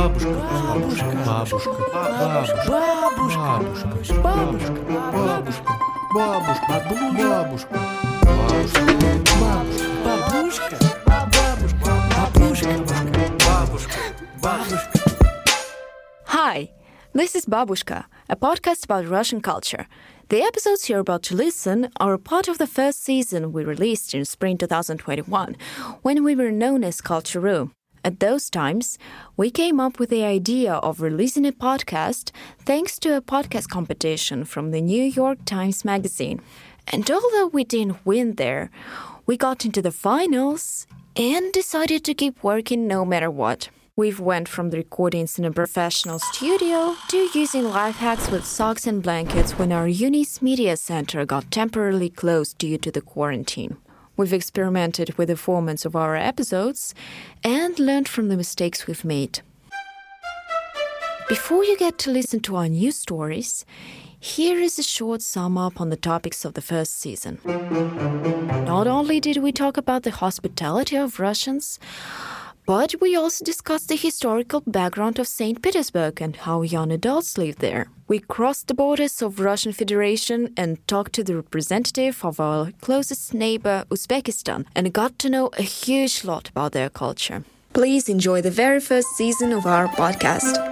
Бабушка. Бабушка. Бабушка. Бабушка. Бабушка. Бабушка. Бабушка. Бабушка. Бабушка. Бабушка. Бабушка. Бабушка. Hi, this is Babushka, a podcast about Russian culture. The episodes you're about to listen are a part of the first season we released in spring 2021, when we were known as Culture At those times, we came up with the idea of releasing a podcast thanks to a podcast competition from the New York Times Magazine. And although we didn't win there, we got into the finals and decided to keep working no matter what. We've went from the recordings in a professional studio to using life hacks with socks and blankets when our uni's media center got temporarily closed due to the quarantine. We've experimented with the formats of our episodes and learned from the mistakes we've made. Before you get to listen to our new stories, here is a short sum up on the topics of the first season. Not only did we talk about the hospitality of Russians, but we also discussed the historical background of St. Petersburg and how young adults live there. We crossed the borders of Russian Federation and talked to the representative of our closest neighbor, Uzbekistan, and got to know a huge lot about their culture. Please enjoy the very first season of our podcast.